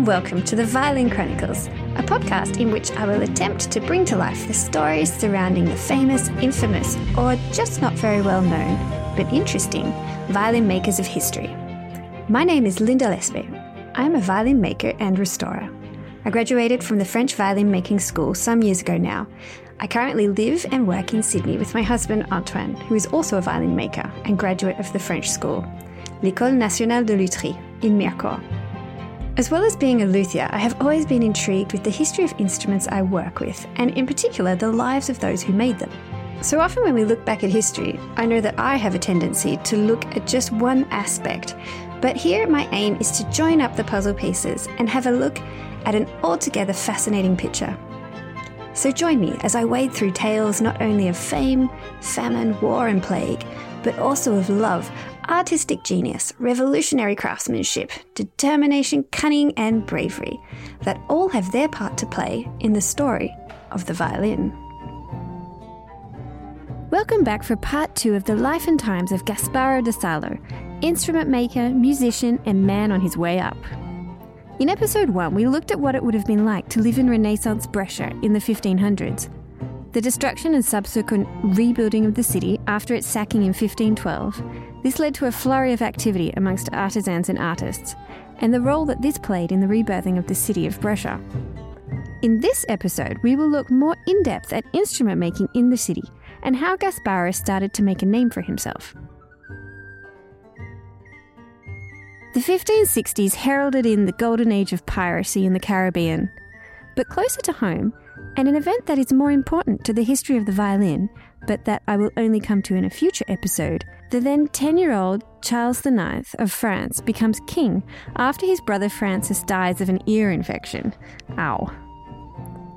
and welcome to the Violin Chronicles, a podcast in which I will attempt to bring to life the stories surrounding the famous, infamous, or just not very well known, but interesting, violin makers of history. My name is Linda Lespets. I am a violin maker and restorer. I graduated from the French Violin Making School some years ago now. I currently live and work in Sydney with my husband Antoine, who is also a violin maker and graduate of the French school, l'École Nationale de Lutherie in Mirecourt. As well as being a luthier, I have always been intrigued with the history of instruments I work with, and in particular the lives of those who made them. So often when we look back at history, I know that I have a tendency to look at just one aspect, but here my aim is to join up the puzzle pieces and have a look at an altogether fascinating picture. So join me as I wade through tales not only of fame, famine, war, and plague, but also of love, artistic genius, revolutionary craftsmanship, determination, cunning, and bravery that all have their part to play in the story of the violin. Welcome back for part two of the life and times of Gasparo da Salo, instrument maker, musician, and man on his way up. In episode 1, we looked at what it would have been like to live in Renaissance Brescia in the 1500s. The destruction and subsequent rebuilding of the city after its sacking in 1512, this led to a flurry of activity amongst artisans and artists, and the role that this played in the rebirthing of the city of Brescia. In this episode, we will look more in depth at instrument making in the city and how Gasparo started to make a name for himself. The 1560s heralded in the golden age of piracy in the Caribbean. But closer to home, and an event that is more important to the history of the violin, but that I will only come to in a future episode, the then 10 year old Charles IX of France becomes king after his brother Francis dies of an ear infection. Ow.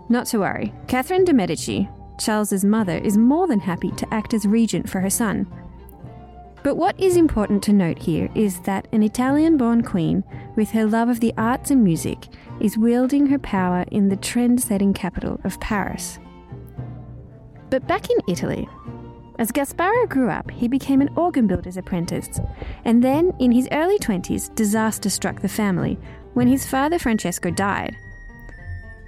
Not to worry, Catherine de' Medici, Charles's mother, is more than happy to act as regent for her son, but what is important to note here is that an Italian born queen, with her love of the arts and music, is wielding her power in the trend setting capital of Paris. But back in Italy, as Gasparo grew up, he became an organ builder's apprentice, and then, in his early 20s, disaster struck the family when his father Francesco died.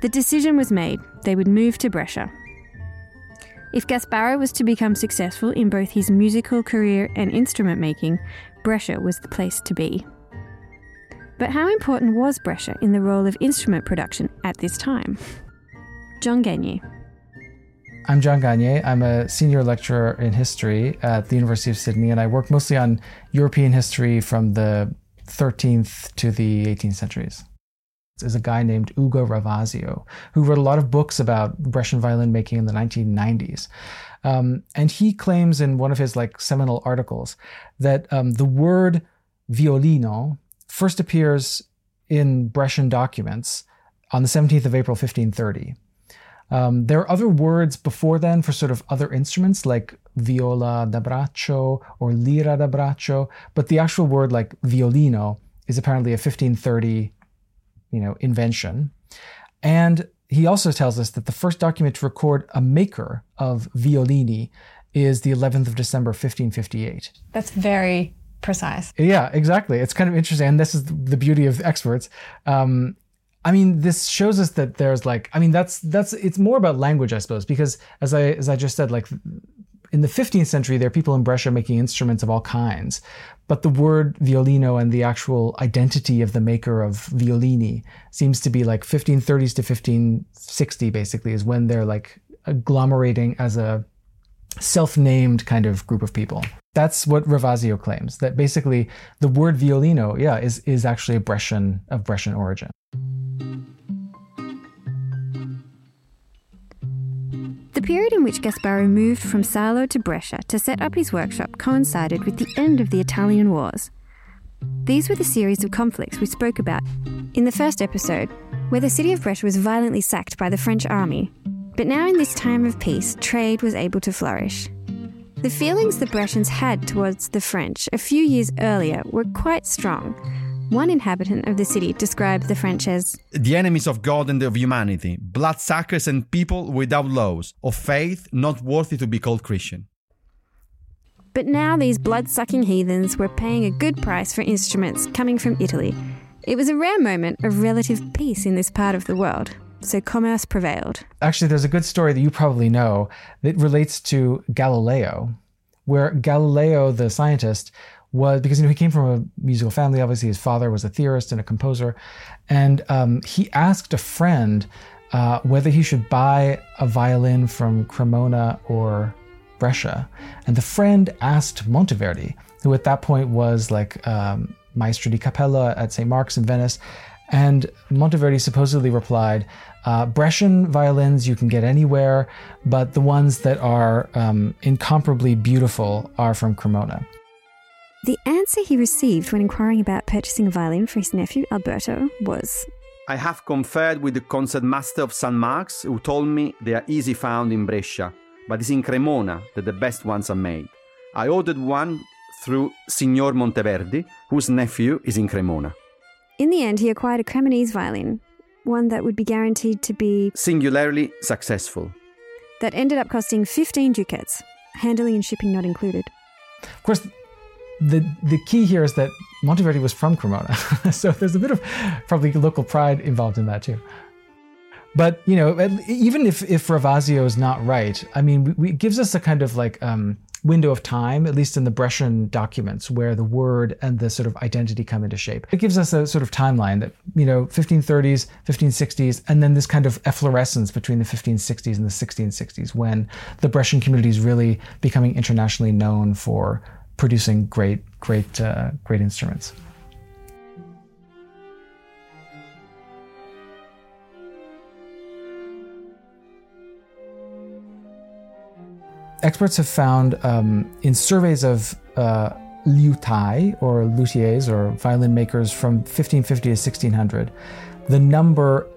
The decision was made they would move to Brescia, if Gasparo was to become successful in both his musical career and instrument making, Brescia was the place to be. But how important was Brescia in the role of instrument production at this time? John Gagne. I'm John Gagne. I'm a senior lecturer in history at the University of Sydney, and I work mostly on European history from the 13th to the 18th centuries is a guy named Ugo Ravasio, who wrote a lot of books about Brescian violin making in the 1990s. Um, and he claims in one of his like seminal articles that um, the word violino first appears in Brescian documents on the 17th of April, 1530. Um, there are other words before then for sort of other instruments like viola da braccio or lira da braccio, but the actual word like violino is apparently a 1530 you know, invention. And he also tells us that the first document to record a maker of violini is the 11th of December, 1558. That's very precise. Yeah, exactly. It's kind of interesting. And this is the beauty of experts. Um, I mean, this shows us that there's like, I mean, that's, that's, it's more about language, I suppose, because as I, as I just said, like in the 15th century, there are people in Brescia making instruments of all kinds. But the word violino and the actual identity of the maker of violini seems to be like 1530s to 1560, basically, is when they're like agglomerating as a self named kind of group of people. That's what Ravasio claims, that basically the word violino, yeah, is, is actually a Brescian, of Brescian origin. Period in which Gasparo moved from Salo to Brescia to set up his workshop coincided with the end of the Italian Wars. These were the series of conflicts we spoke about in the first episode, where the city of Brescia was violently sacked by the French army. But now, in this time of peace, trade was able to flourish. The feelings the Brescians had towards the French a few years earlier were quite strong, one inhabitant of the city described the French as the enemies of God and of humanity, bloodsuckers and people without laws, of faith not worthy to be called Christian. But now these blood sucking heathens were paying a good price for instruments coming from Italy, It was a rare moment of relative peace in this part of the world, so commerce prevailed. Actually, there's a good story that you probably know that relates to Galileo, where Galileo, the scientist, was because you know he came from a musical family. Obviously, his father was a theorist and a composer, and um, he asked a friend uh, whether he should buy a violin from Cremona or Brescia, and the friend asked Monteverdi, who at that point was like um, Maestro di Cappella at St. Mark's in Venice, and Monteverdi supposedly replied, uh, Brescian violins you can get anywhere, but the ones that are um, incomparably beautiful are from Cremona. The answer he received when inquiring about purchasing a violin for his nephew Alberto was I have conferred with the concertmaster of St. Mark's, who told me they are easy found in Brescia, but it's in Cremona that the best ones are made. I ordered one through Signor Monteverdi, whose nephew is in Cremona. In the end, he acquired a Cremonese violin, one that would be guaranteed to be Singularly successful. that ended up costing 15 ducats, handling and shipping not included. Of course, the the key here is that Monteverdi was from Cremona, so there's a bit of probably local pride involved in that too. But you know, even if if Ravasio is not right, I mean, we, we, it gives us a kind of like um, window of time, at least in the Brescian documents, where the word and the sort of identity come into shape. It gives us a sort of timeline that you know, 1530s, 1560s, and then this kind of efflorescence between the 1560s and the 1660s, when the Brescian community is really becoming internationally known for producing great, great, uh, great instruments. Experts have found um, in surveys of uh, liutai or luthiers or violin makers from 1550 to 1600, the number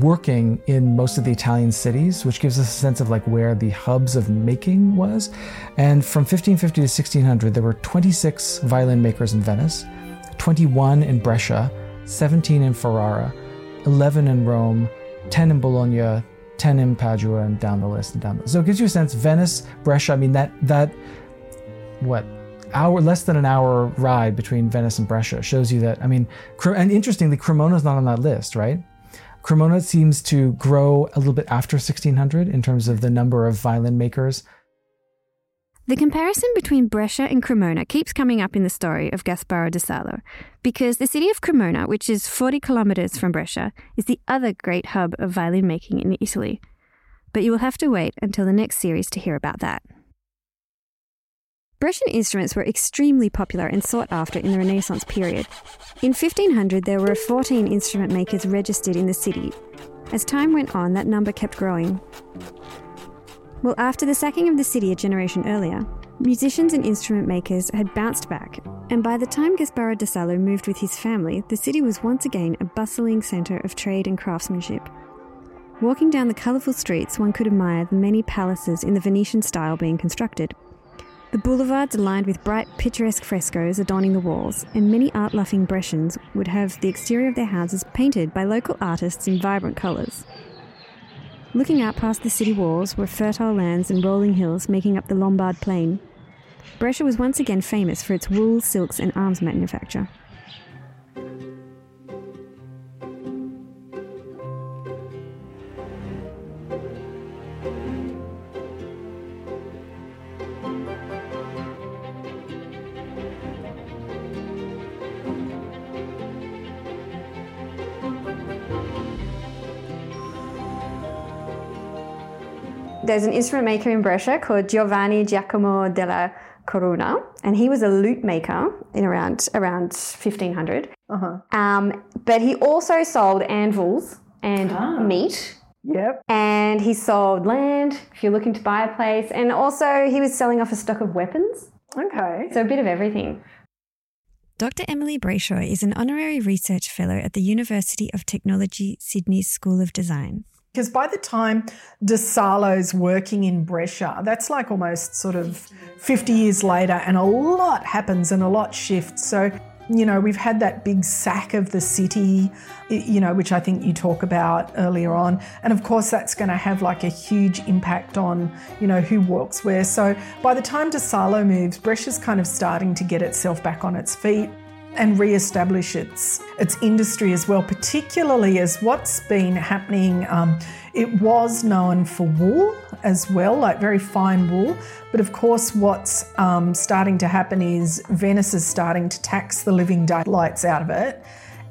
working in most of the Italian cities, which gives us a sense of like where the hubs of making was. And from 1550 to 1600, there were 26 violin makers in Venice, 21 in Brescia, 17 in Ferrara, 11 in Rome, 10 in Bologna, 10 in Padua, and down the list and down. The, list. so it gives you a sense. Venice, Brescia. I mean that that what hour less than an hour ride between Venice and Brescia shows you that. I mean, and interestingly, Cremona's not on that list, right? Cremona seems to grow a little bit after 1600 in terms of the number of violin makers. The comparison between Brescia and Cremona keeps coming up in the story of Gasparo da Salo, because the city of Cremona, which is 40 kilometres from Brescia, is the other great hub of violin making in Italy. But you will have to wait until the next series to hear about that. Brescian instruments were extremely popular and sought after in the Renaissance period. In 1500, there were 14 instrument makers registered in the city. As time went on, that number kept growing. Well, after the sacking of the city a generation earlier, musicians and instrument makers had bounced back, and by the time Gasparo da Salo moved with his family, the city was once again a bustling centre of trade and craftsmanship. Walking down the colourful streets, one could admire the many palaces in the Venetian style being constructed. The boulevards are lined with bright, picturesque frescoes adorning the walls, and many art loving Brescians would have the exterior of their houses painted by local artists in vibrant colours. Looking out past the city walls were fertile lands and rolling hills making up the Lombard Plain. Brescia was once again famous for its wool, silks, and arms manufacture. There's an instrument maker in Brescia called Giovanni Giacomo della Corona, and he was a lute maker in around around 1500. Uh-huh. Um, but he also sold anvils and meat, Yep. and he sold land if you're looking to buy a place, and also he was selling off a stock of weapons. Okay. So a bit of everything. Dr. Emily Brayshaw is an honorary research fellow at the University of Technology Sydney's School of Design. Because by the time De Salo's working in Brescia, that's like almost sort of 50 years later, and a lot happens and a lot shifts. So, you know, we've had that big sack of the city, you know, which I think you talk about earlier on. And of course, that's going to have like a huge impact on, you know, who walks where. So by the time De Salo moves, Brescia's kind of starting to get itself back on its feet. And re-establish its its industry as well, particularly as what's been happening. Um, it was known for wool as well, like very fine wool. But of course, what's um, starting to happen is Venice is starting to tax the living daylights out of it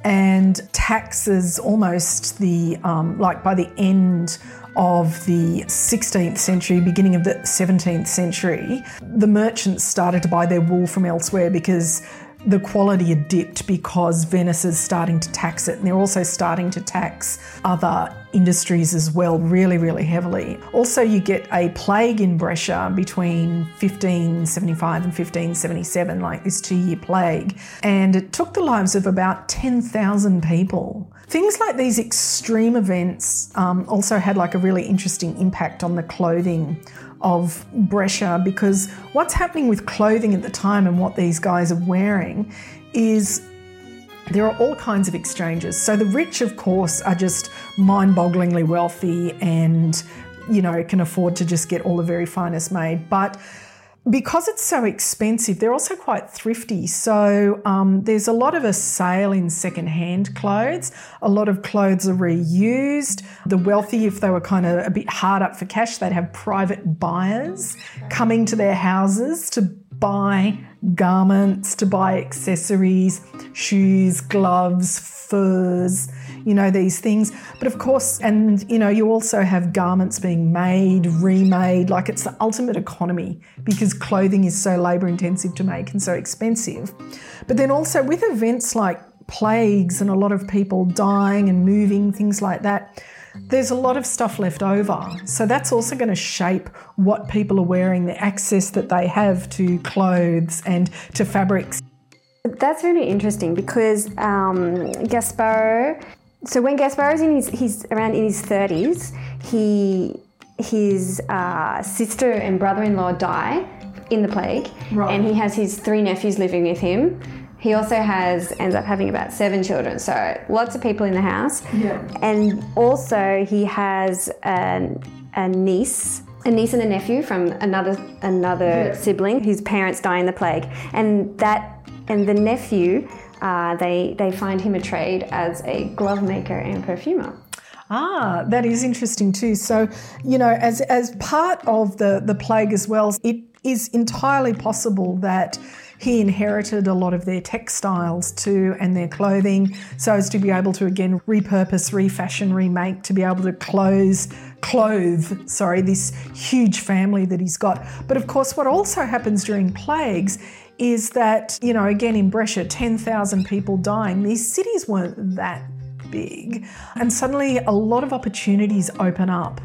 and taxes almost the um, like by the end of the 16th century, beginning of the 17th century, the merchants started to buy their wool from elsewhere because the quality had dipped because Venice is starting to tax it, and they're also starting to tax other industries as well, really, really heavily. Also, you get a plague in Brescia between 1575 and 1577, like this two year plague, and it took the lives of about 10,000 people. Things like these extreme events um, also had like a really interesting impact on the clothing of Brescia because what's happening with clothing at the time and what these guys are wearing is there are all kinds of exchanges. So the rich, of course, are just mind bogglingly wealthy and, you know, can afford to just get all the very finest made. But because it's so expensive, they're also quite thrifty. So um, there's a lot of a sale in second-hand clothes. A lot of clothes are reused. The wealthy, if they were kind of a bit hard up for cash, they'd have private buyers coming to their houses to buy garments, to buy accessories, shoes, gloves, furs you know, these things. But of course, and you know, you also have garments being made, remade, like it's the ultimate economy because clothing is so labor intensive to make and so expensive. But then also with events like plagues and a lot of people dying and moving, things like that, there's a lot of stuff left over. So that's also going to shape what people are wearing, the access that they have to clothes and to fabrics. That's really interesting because um, Gasparo so when Gasparo's in his, he's around in his 30s, he his uh, sister and brother-in-law die in the plague, right. and he has his three nephews living with him. He also has ends up having about seven children, so lots of people in the house. Yeah. And also he has an, a niece a niece and a nephew from another another yeah. sibling whose parents die in the plague, and that and the nephew uh, they, they find him a trade as a glove maker and perfumer. Ah, that is interesting too. So, you know, as as part of the the plague as well, it is entirely possible that he inherited a lot of their textiles too and their clothing so as to be able to again repurpose, refashion, remake to be able to close clothe, sorry, this huge family that he's got. But of course what also happens during plagues is that, you know, again in Brescia, 10,000 people dying, these cities weren't that big. And suddenly a lot of opportunities open up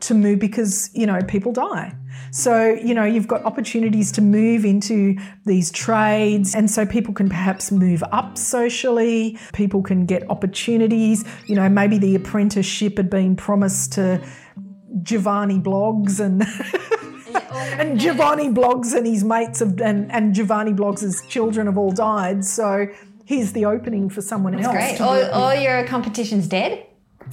to move because, you know, people die. So, you know, you've got opportunities to move into these trades. And so people can perhaps move up socially. People can get opportunities. You know, maybe the apprenticeship had been promised to Giovanni Blogs and. and Giovanni Blogs and his mates have, and, and Giovanni Blogs' children have all died. So here's the opening for someone That's else. Great. All, all your competition's dead.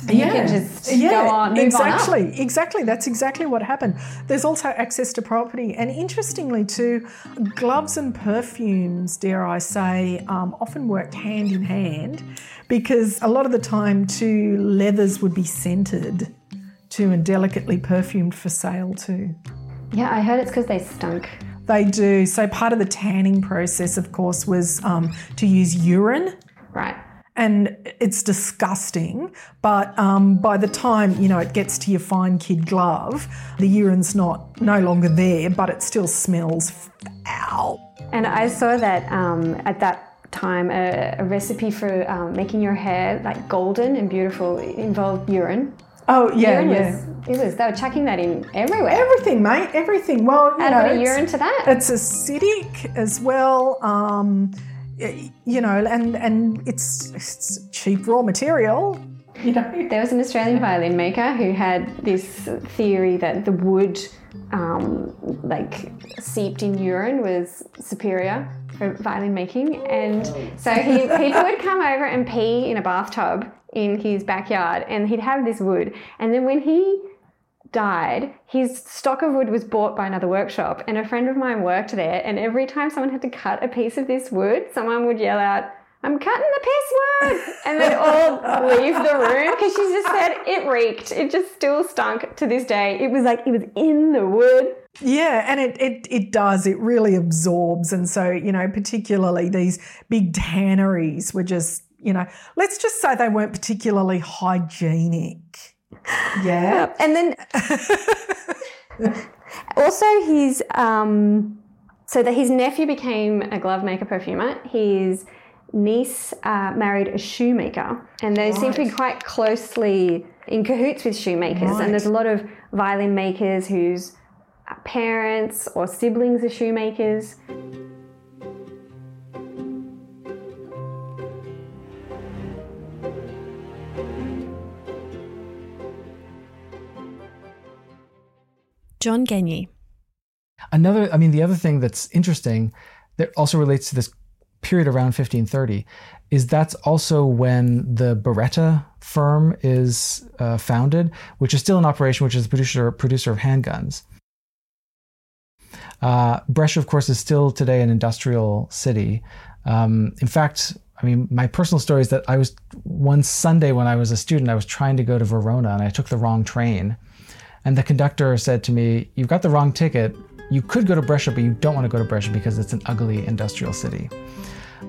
And yeah. you can just yeah, go on, exactly, on exactly. That's exactly what happened. There's also access to property, and interestingly, too, gloves and perfumes, dare I say, um, often worked hand in hand, because a lot of the time, too, leathers would be scented, too, and delicately perfumed for sale too. Yeah, I heard it's because they stunk. They do. So part of the tanning process, of course, was um, to use urine. Right. And it's disgusting, but um, by the time you know it gets to your fine kid glove, the urine's not no longer there, but it still smells foul. And I saw that um, at that time a, a recipe for um, making your hair like golden and beautiful involved urine. Oh yeah, urine yeah. Was, it was they were chucking that in everywhere. Everything, mate. Everything. Well, you add know, a bit of urine to that. It's acidic as well. Um, you know, and and it's, it's cheap raw material. You know, there was an Australian violin maker who had this theory that the wood, um, like seeped in urine, was superior for violin making, and so he, people would come over and pee in a bathtub in his backyard and he'd have this wood. And then when he died, his stock of wood was bought by another workshop, and a friend of mine worked there. And every time someone had to cut a piece of this wood, someone would yell out, I'm cutting the piss wood, and then all leave the room because she just said it reeked. It just still stunk to this day. It was like it was in the wood. Yeah, and it, it it does. It really absorbs, and so you know, particularly these big tanneries were just you know, let's just say they weren't particularly hygienic. Yeah, and then also his um, so that his nephew became a glove maker perfumer. His niece uh, married a shoemaker, and they right. seem to be quite closely in cahoots with shoemakers. Right. And there's a lot of violin makers whose parents or siblings are shoemakers. John Gagné. Another, I mean, the other thing that's interesting that also relates to this period around 1530 is that's also when the Beretta firm is uh, founded, which is still in operation, which is the producer producer of handguns. Uh, Brescia, of course, is still today an industrial city. Um, in fact, I mean, my personal story is that I was one Sunday when I was a student, I was trying to go to Verona and I took the wrong train. And the conductor said to me, You've got the wrong ticket. You could go to Brescia, but you don't want to go to Brescia because it's an ugly industrial city.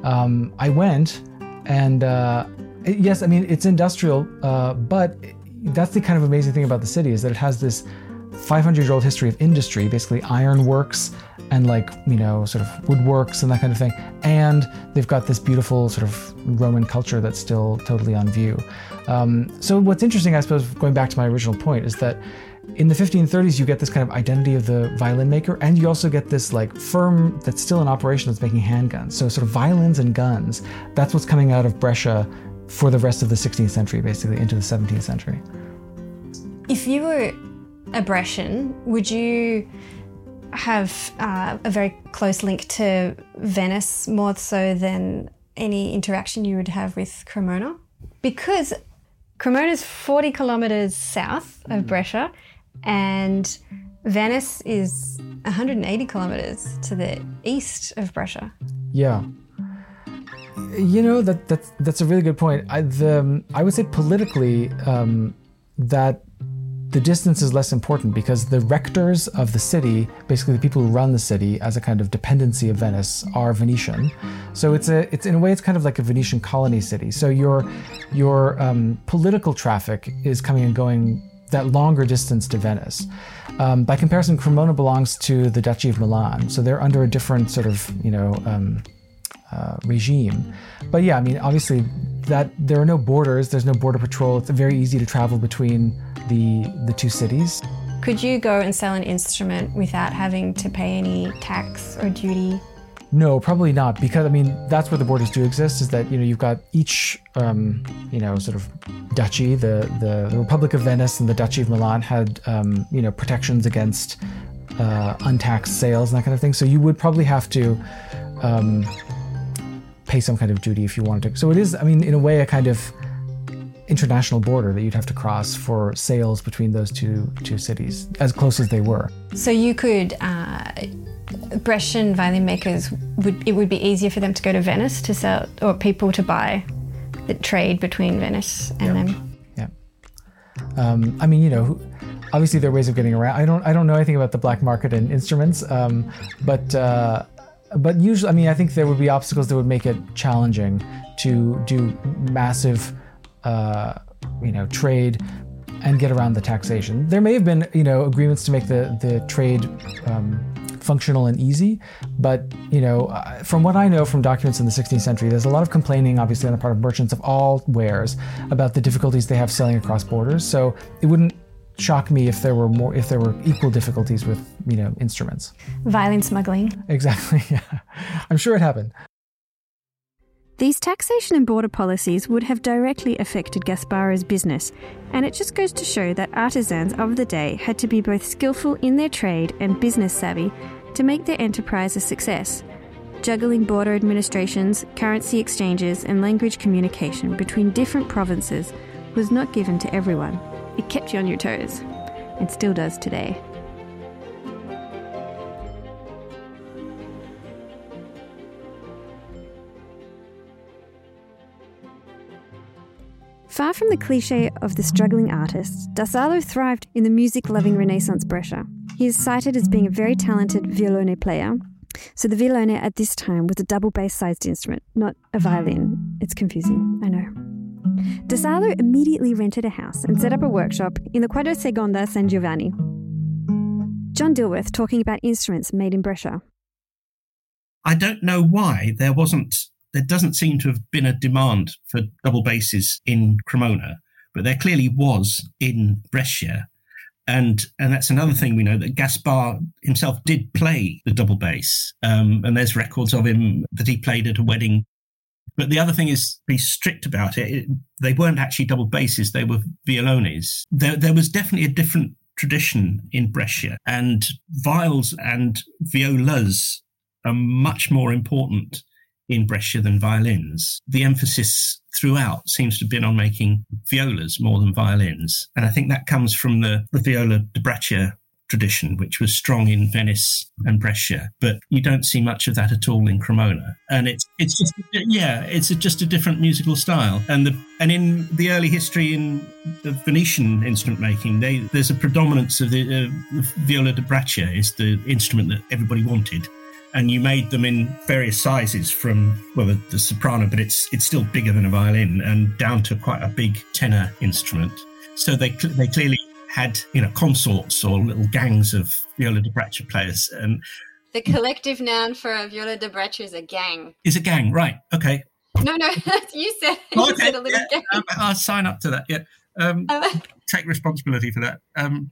Um, I went, and uh, yes, I mean, it's industrial, uh, but that's the kind of amazing thing about the city is that it has this 500 year old history of industry, basically ironworks and like, you know, sort of woodworks and that kind of thing. And they've got this beautiful sort of Roman culture that's still totally on view. Um, so, what's interesting, I suppose, going back to my original point, is that in the 1530s, you get this kind of identity of the violin maker, and you also get this like firm that's still in operation that's making handguns. So, sort of violins and guns. That's what's coming out of Brescia for the rest of the 16th century, basically into the 17th century. If you were a Brescian, would you have uh, a very close link to Venice more so than any interaction you would have with Cremona? Because Cremona is 40 kilometres south of mm. Brescia and Venice is 180 kilometres to the east of Brescia. Yeah. You know that that's that's a really good point. I the I would say politically um, that the distance is less important because the rectors of the city, basically the people who run the city as a kind of dependency of Venice, are Venetian. So it's a it's in a way it's kind of like a Venetian colony city. So your your um, political traffic is coming and going that longer distance to Venice. Um, by comparison, Cremona belongs to the Duchy of Milan, so they're under a different sort of you know um, uh, regime. But yeah, I mean, obviously that there are no borders. There's no border patrol. It's very easy to travel between the the two cities. Could you go and sell an instrument without having to pay any tax or duty? No, probably not, because I mean that's where the borders do exist. Is that you know you've got each um, you know sort of duchy, the, the, the Republic of Venice and the Duchy of Milan had um, you know protections against uh, untaxed sales and that kind of thing. So you would probably have to um, pay some kind of duty if you wanted to. So it is, I mean, in a way, a kind of international border that you'd have to cross for sales between those two two cities, as close as they were. So you could. Uh Brescian violin makers would it would be easier for them to go to Venice to sell or people to buy the trade between Venice and yeah. them. Yeah. Um, I mean, you know, obviously there are ways of getting around. I don't I don't know anything about the black market in instruments, um, but uh, but usually, I mean, I think there would be obstacles that would make it challenging to do massive, uh, you know, trade and get around the taxation. There may have been, you know, agreements to make the the trade um, functional and easy. But you know, uh, from what I know from documents in the 16th century, there's a lot of complaining, obviously, on the part of merchants of all wares about the difficulties they have selling across borders. So it wouldn't shock me if there were more if there were equal difficulties with you know instruments violin smuggling exactly yeah i'm sure it happened these taxation and border policies would have directly affected Gasparo's business, and it just goes to show that artisans of the day had to be both skillful in their trade and business savvy to make their enterprise a success. Juggling border administrations, currency exchanges, and language communication between different provinces was not given to everyone. It kept you on your toes. and still does today. Far from the cliche of the struggling artist, Da Salo thrived in the music loving Renaissance Brescia. He is cited as being a very talented violone player. So, the violone at this time was a double bass sized instrument, not a violin. It's confusing, I know. Da Salo immediately rented a house and set up a workshop in the Quadra Seconda San Giovanni. John Dilworth talking about instruments made in Brescia. I don't know why there wasn't there doesn't seem to have been a demand for double basses in Cremona, but there clearly was in Brescia. And and that's another thing we know that Gaspar himself did play the double bass, um, and there's records of him that he played at a wedding. But the other thing is be strict about it. it they weren't actually double basses; they were violones. There, there was definitely a different tradition in Brescia, and viols and violas are much more important in Brescia than violins. The emphasis throughout seems to have been on making violas more than violins. And I think that comes from the, the viola da braccia tradition, which was strong in Venice and Brescia, but you don't see much of that at all in Cremona. And it's it's just yeah, it's a, just a different musical style. And the and in the early history in the Venetian instrument making, they, there's a predominance of the, uh, the viola da braccia is the instrument that everybody wanted and you made them in various sizes from well the, the, soprano but it's it's still bigger than a violin and down to quite a big tenor instrument. So they they clearly had you know consorts or little gangs of viola da braccia players. And the collective noun for a viola da braccia is a gang. Is a gang right. Okay. No no you said, you okay, said a little yeah, gang. Um, i'll sign up to that yeah. Um, take responsibility for that. Um,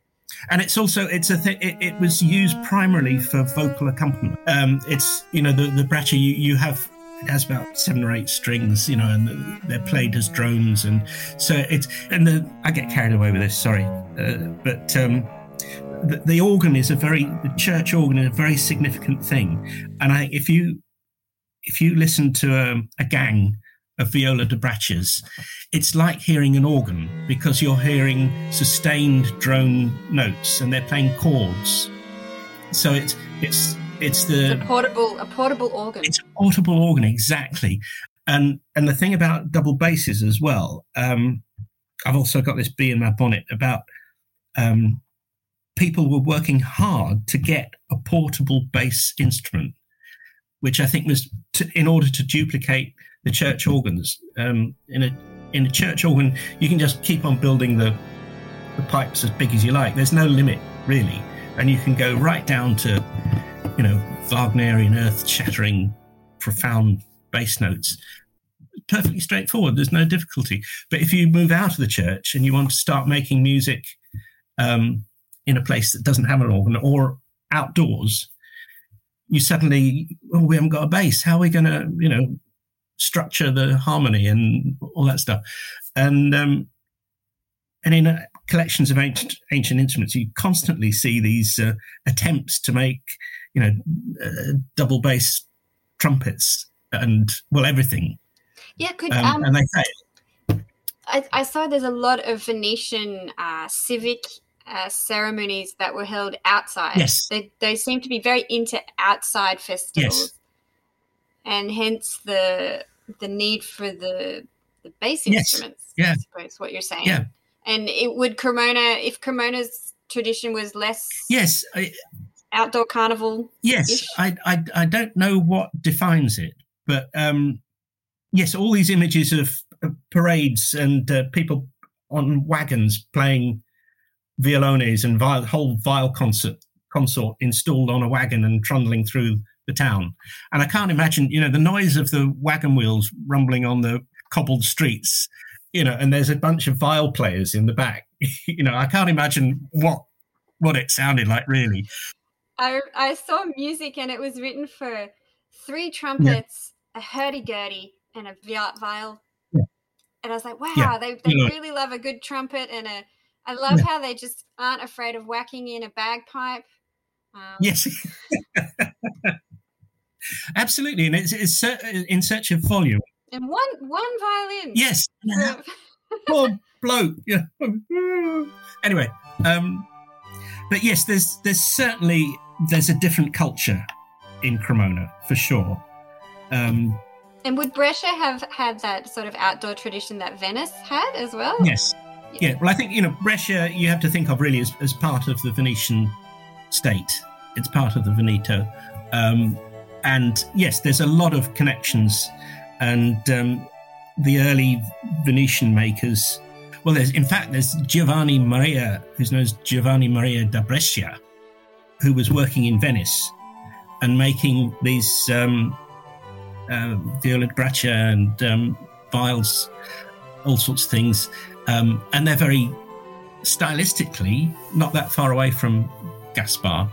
and it's also it's a thing it, it, was used primarily for vocal accompaniment. Um, it's you know the the braccia you you have it has about seven or eight strings, you know, and they're played as drones, and so it's and the I get carried away with this, sorry, uh, but um, the, the, organ is a very the church organ is a very significant thing, and I if you if you listen to a, a gang of viola da braccias, it's like hearing an organ because you're hearing sustained drone notes and they're playing chords. So it's it's it's the it's a portable a portable organ. It's a portable organ exactly, and and the thing about double basses as well. Um, I've also got this bee in my bonnet about um, people were working hard to get a portable bass instrument, which I think was to, in order to duplicate the church organs. Um, in a in a church organ, you can just keep on building the the pipes as big as you like. There's no limit really, and you can go right down to you know Wagnerian, earth-shattering, profound bass notes. Perfectly straightforward. There's no difficulty. But if you move out of the church and you want to start making music um, in a place that doesn't have an organ or outdoors, you suddenly, oh, we haven't got a bass. How are we going to, you know, structure the harmony and all that stuff. And um, and in uh, collections of ancient ancient instruments, you constantly see these uh, attempts to make you know uh, double bass trumpets and well everything. Yeah, could um, um, and they fail. I, I, saw there's a lot of Venetian uh, civic uh, ceremonies that were held outside. Yes, they, they seem to be very into outside festivals. Yes and hence the the need for the the bass yes. instruments. Yeah, I suppose what you're saying. Yeah, and it would Cremona if Cremona's tradition was less. Yes. I, outdoor carnival. Yes, I, I I don't know what defines it, but um, yes, all these images of, of parades and uh, people on wagons playing violones and viol, whole viol concert consort installed on a wagon and trundling through the town. And I can't imagine, you know, the noise of the wagon wheels rumbling on the cobbled streets, you know, and there's a bunch of viol players in the back. you know, I can't imagine what what it sounded like really. I I saw music and it was written for three trumpets, yeah. a hurdy-gurdy, and a viol. Yeah. And I was like, wow, yeah. they, they really love a good trumpet and a I love how they just aren't afraid of whacking in a bagpipe. Um, yes. Absolutely, and it's, it's in search of volume. And one one violin. Yes. Poor bloke. Yeah. anyway, um, but yes, there's there's certainly there's a different culture in Cremona for sure. Um, and would Brescia have had that sort of outdoor tradition that Venice had as well? Yes. Yeah. Well, I think you know Brescia. You have to think of really as, as part of the Venetian state. It's part of the Veneto, um, and yes, there's a lot of connections, and um, the early Venetian makers. Well, there's in fact there's Giovanni Maria, who's known as Giovanni Maria da Brescia, who was working in Venice and making these um, uh, viola braccia and um, viols, all sorts of things, um, and they're very stylistically not that far away from Gaspar.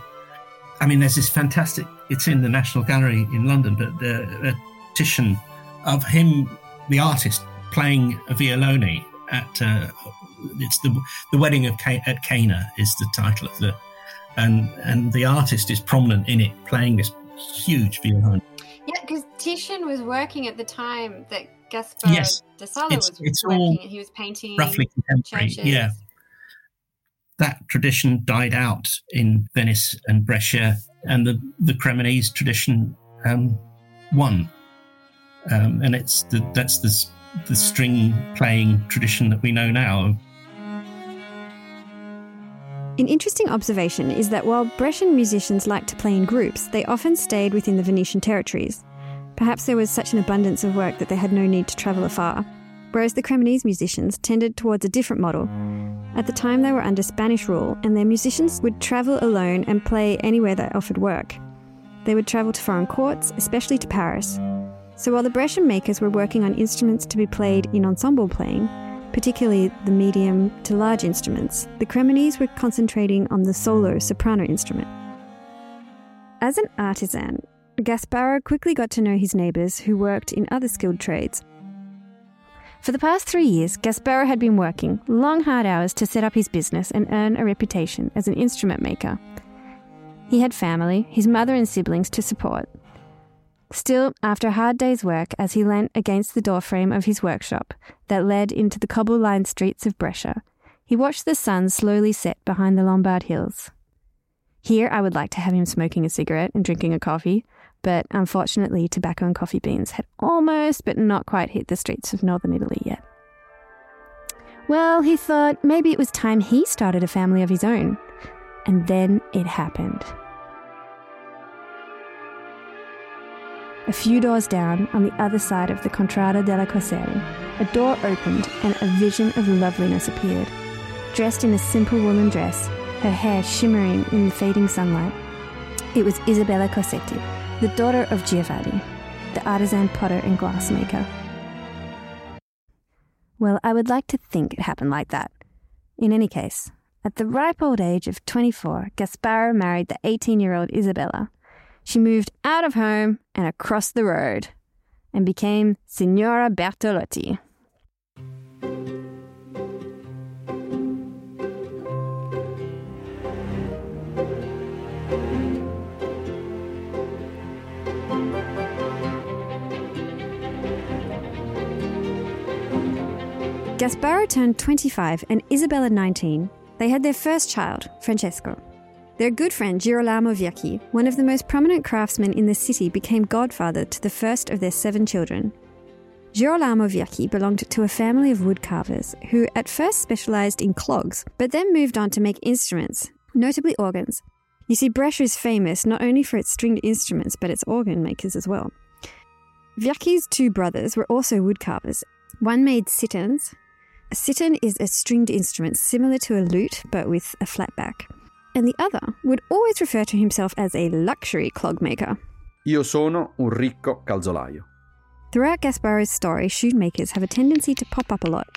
I mean, there's this fantastic. It's in the National Gallery in London, but the Titian of him, the artist, playing a violone at uh, it's the the wedding of Ca- at Cana is the title of the and and the artist is prominent in it, playing this huge violin. Yeah, because Titian was working at the time that Gaspar yes, da it's, was it's working. all he was painting roughly contemporary. churches. Yeah, that tradition died out in Venice and Brescia, and the the Cremonese tradition um, won. Um, and it's the that's the the string playing tradition that we know now. An interesting observation is that while Brescian musicians liked to play in groups, they often stayed within the Venetian territories. Perhaps there was such an abundance of work that they had no need to travel afar, whereas the Cremonese musicians tended towards a different model. At the time, they were under Spanish rule, and their musicians would travel alone and play anywhere that offered work. They would travel to foreign courts, especially to Paris. So while the Brescian makers were working on instruments to be played in ensemble playing, particularly the medium to large instruments, the Cremonese were concentrating on the solo soprano instrument. As an artisan, Gasparo quickly got to know his neighbours who worked in other skilled trades. For the past three years, Gasparo had been working long, hard hours to set up his business and earn a reputation as an instrument maker. He had family, his mother and siblings to support. Still, after a hard day's work, as he leant against the doorframe of his workshop that led into the cobble lined streets of Brescia, he watched the sun slowly set behind the Lombard hills. Here, I would like to have him smoking a cigarette and drinking a coffee, but unfortunately, tobacco and coffee beans had almost but not quite hit the streets of northern Italy yet. Well, he thought maybe it was time he started a family of his own. And then it happened. A few doors down, on the other side of the Contrada della Corseri, a door opened and a vision of loveliness appeared. Dressed in a simple woolen dress, her hair shimmering in the fading sunlight, it was Isabella Cossetti, the daughter of Giovanni, the artisan potter and glassmaker. Well, I would like to think it happened like that. In any case, at the ripe old age of 24, Gasparo married the 18 year old Isabella. She moved out of home and across the road and became Signora Bertolotti. Gasparo turned 25 and Isabella 19. They had their first child, Francesco. Their good friend Girolamo Virchi, one of the most prominent craftsmen in the city, became godfather to the first of their seven children. Girolamo Virchi belonged to a family of woodcarvers who at first specialized in clogs, but then moved on to make instruments, notably organs. You see, Brescia is famous not only for its stringed instruments, but its organ makers as well. Virchi's two brothers were also woodcarvers. One made citterns. A cittern is a stringed instrument similar to a lute, but with a flat back and the other would always refer to himself as a luxury clog maker. Io sono un ricco calzolaio. Throughout Gasparo's story, shoemakers have a tendency to pop up a lot.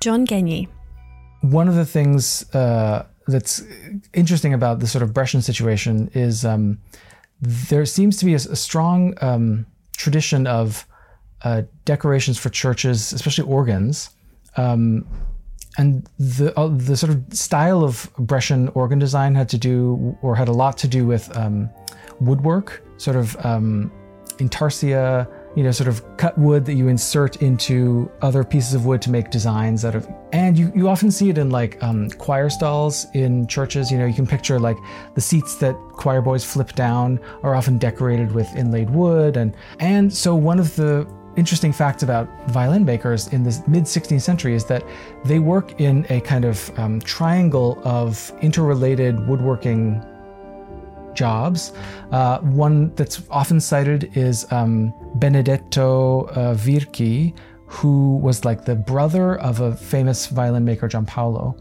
John Gagne. One of the things uh, that's interesting about the sort of Brescian situation is um, there seems to be a, a strong um, tradition of uh, decorations for churches, especially organs, um, and the uh, the sort of style of Brescian organ design had to do or had a lot to do with um, woodwork, sort of um, intarsia you know, sort of cut wood that you insert into other pieces of wood to make designs out of. And you, you often see it in like um, choir stalls in churches. You know, you can picture like the seats that choir boys flip down are often decorated with inlaid wood. And, and so one of the interesting facts about violin makers in the mid 16th century is that they work in a kind of um, triangle of interrelated woodworking jobs. Uh, one that's often cited is um, Benedetto uh, Virchi, who was like the brother of a famous violin maker, Giampaolo.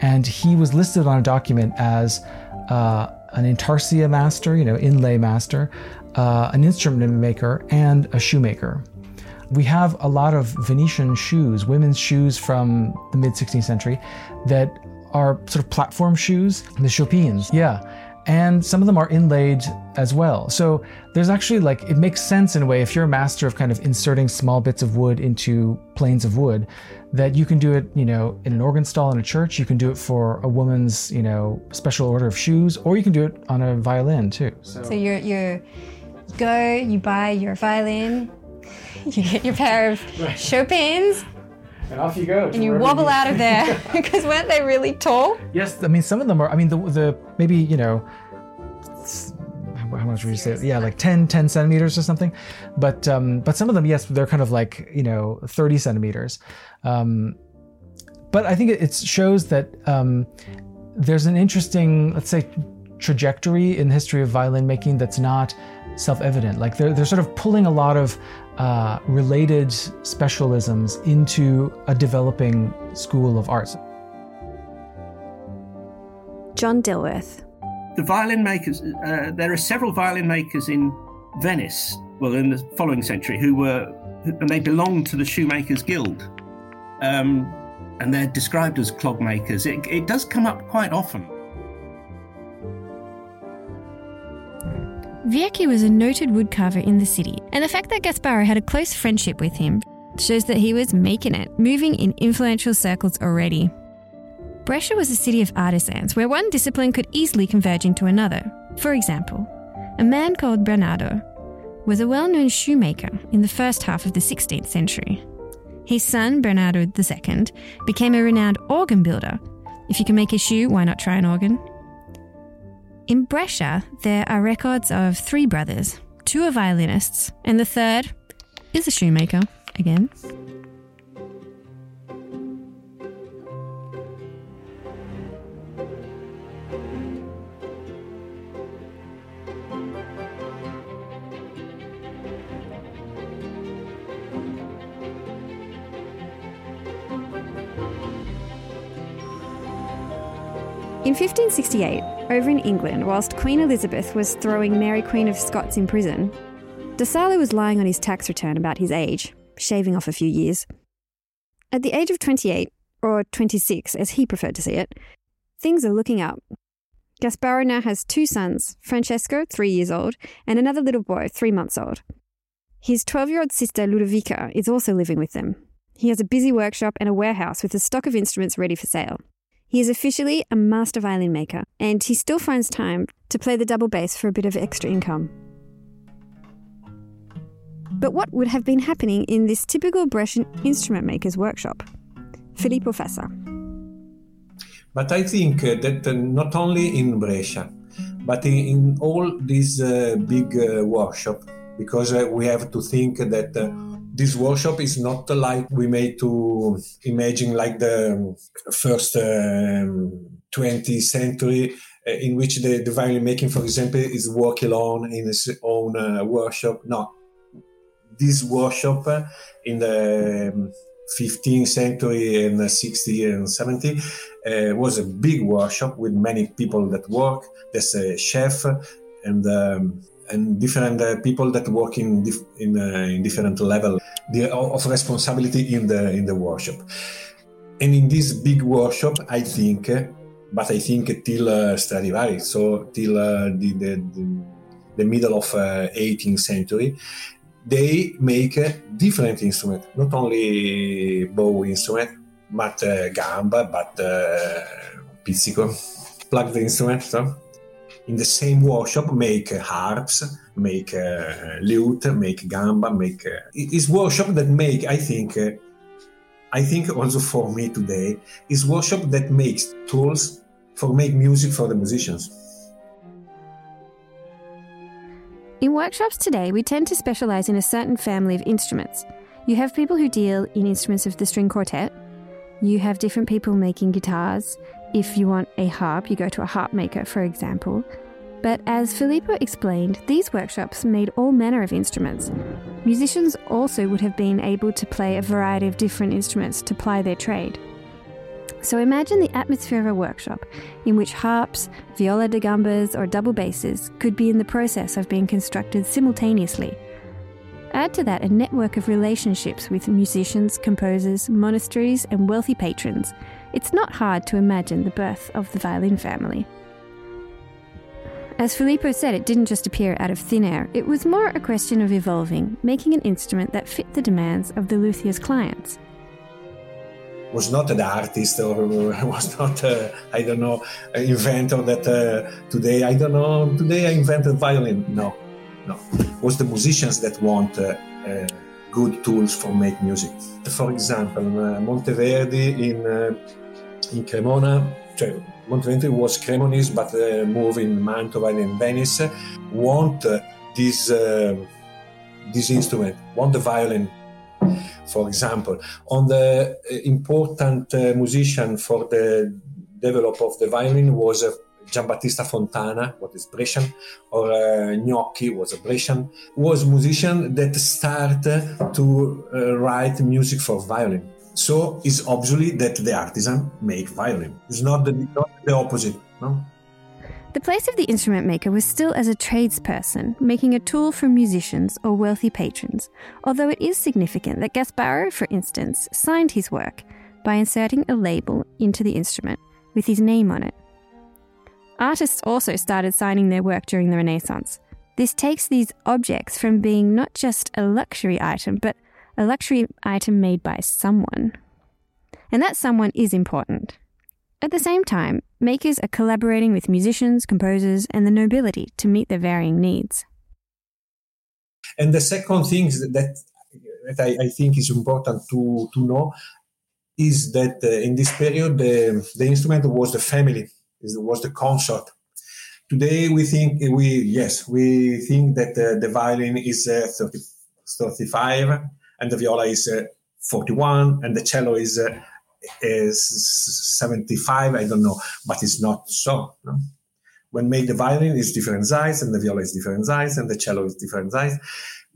And he was listed on a document as uh, an intarsia master, you know, inlay master, uh, an instrument maker, and a shoemaker. We have a lot of Venetian shoes, women's shoes from the mid 16th century, that are sort of platform shoes, the chopines. Yeah and some of them are inlaid as well. So there's actually like it makes sense in a way if you're a master of kind of inserting small bits of wood into planes of wood that you can do it, you know, in an organ stall in a church, you can do it for a woman's, you know, special order of shoes or you can do it on a violin too. So, so you're you go, you buy your violin, you get your pair of right. Chopines and off you go. And you wobble out of there because weren't they really tall? Yes, I mean some of them are. I mean the the maybe you know how much would you say? Yeah, like 10, 10 centimeters or something. But um, but some of them, yes, they're kind of like you know 30 centimeters. Um, but I think it shows that um, there's an interesting, let's say, trajectory in the history of violin making that's not self-evident. Like they're they're sort of pulling a lot of uh, related specialisms into a developing school of arts. John Dilworth. The violin makers, uh, there are several violin makers in Venice, well, in the following century, who were, and they belonged to the Shoemakers Guild. Um, and they're described as clog makers. It, it does come up quite often. Virchi was a noted woodcarver in the city, and the fact that Gasparo had a close friendship with him shows that he was making it, moving in influential circles already. Brescia was a city of artisans where one discipline could easily converge into another. For example, a man called Bernardo was a well known shoemaker in the first half of the 16th century. His son, Bernardo II, became a renowned organ builder. If you can make a shoe, why not try an organ? In Brescia, there are records of three brothers. Two are violinists, and the third is a shoemaker, again. In 1568, over in England, whilst Queen Elizabeth was throwing Mary Queen of Scots in prison, De was lying on his tax return about his age, shaving off a few years. At the age of 28, or 26 as he preferred to see it, things are looking up. Gasparo now has two sons, Francesco, three years old, and another little boy, three months old. His 12 year old sister, Ludovica, is also living with them. He has a busy workshop and a warehouse with a stock of instruments ready for sale. He is officially a master violin maker, and he still finds time to play the double bass for a bit of extra income. But what would have been happening in this typical Brescian instrument maker's workshop? Filippo Fassa. But I think that not only in Brescia, but in all these uh, big uh, workshop, because uh, we have to think that uh, this workshop is not like we made to imagine like the first um, 20th century uh, in which the, the violin making, for example, is work alone in his own uh, workshop. No, this workshop uh, in the 15th century and 60 and 70 uh, was a big workshop with many people that work. There's a chef and um, and different uh, people that work in dif- in, uh, in different level of responsibility in the in the workshop. And in this big workshop, I think, but I think till uh, Stradivari, so till uh, the, the, the, the middle of 18th uh, century, they make different instrument, not only bow instrument, but uh, gamba, but uh, pizzico, the instrument. So in the same workshop make harps, make uh, lute, make gamba, make. Uh, it's workshop that make, I think, uh, I think also for me today, is workshop that makes tools for make music for the musicians. In workshops today, we tend to specialize in a certain family of instruments. You have people who deal in instruments of the string quartet. You have different people making guitars. If you want a harp, you go to a harp maker, for example. But as Filippo explained, these workshops made all manner of instruments. Musicians also would have been able to play a variety of different instruments to ply their trade. So imagine the atmosphere of a workshop in which harps, viola da gambas, or double basses could be in the process of being constructed simultaneously. Add to that a network of relationships with musicians, composers, monasteries, and wealthy patrons. It's not hard to imagine the birth of the violin family. As Filippo said, it didn't just appear out of thin air. It was more a question of evolving, making an instrument that fit the demands of the luthier's clients. Was not an artist or was not, uh, I don't know, an inventor that uh, today, I don't know, today I invented violin. No, no. It was the musicians that want uh, uh good tools for make music. For example, uh, Monteverdi in, uh, in Cremona, Monteverdi was Cremonese, but uh, moved in Mantova and in Venice, want this, uh, this instrument, want the violin, for example. On the uh, important uh, musician for the develop of the violin was uh, Giambattista Fontana, what is Brescian, or uh, Gnocchi was a Brescian, was musician that started to uh, write music for violin. So it's obviously that the artisan make violin. It's not the, not the opposite, no? The place of the instrument maker was still as a tradesperson, making a tool for musicians or wealthy patrons, although it is significant that Gasparo, for instance, signed his work by inserting a label into the instrument with his name on it. Artists also started signing their work during the Renaissance. This takes these objects from being not just a luxury item, but a luxury item made by someone. And that someone is important. At the same time, makers are collaborating with musicians, composers, and the nobility to meet their varying needs. And the second thing that, that I, I think is important to, to know is that uh, in this period, the, the instrument was the family, was the consort. Today, we think, we yes, we think that uh, the violin is uh, 30, 35 and the viola is uh, 41 and the cello is uh, is 75 i don't know but it's not so no? when made the violin is different size and the viola is different size and the cello is different size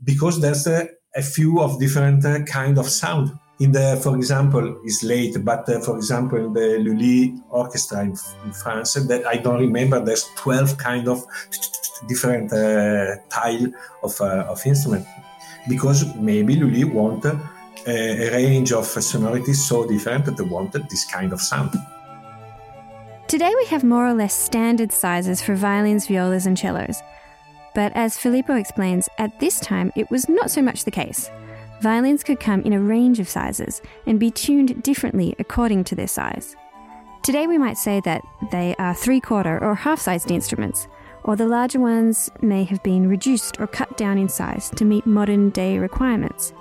because there's a, a few of different uh, kind of sound in the for example is late but uh, for example in the lully orchestra in, in, france that i don't remember there's 12 kind of different uh, tile of, uh, of instrument because maybe Lully want a, a range of sonorities so different that they wanted this kind of sound. Today we have more or less standard sizes for violins, violas, and cellos. But as Filippo explains, at this time it was not so much the case. Violins could come in a range of sizes and be tuned differently according to their size. Today we might say that they are three quarter or half sized instruments, or the larger ones may have been reduced or cut down in size to meet modern day requirements.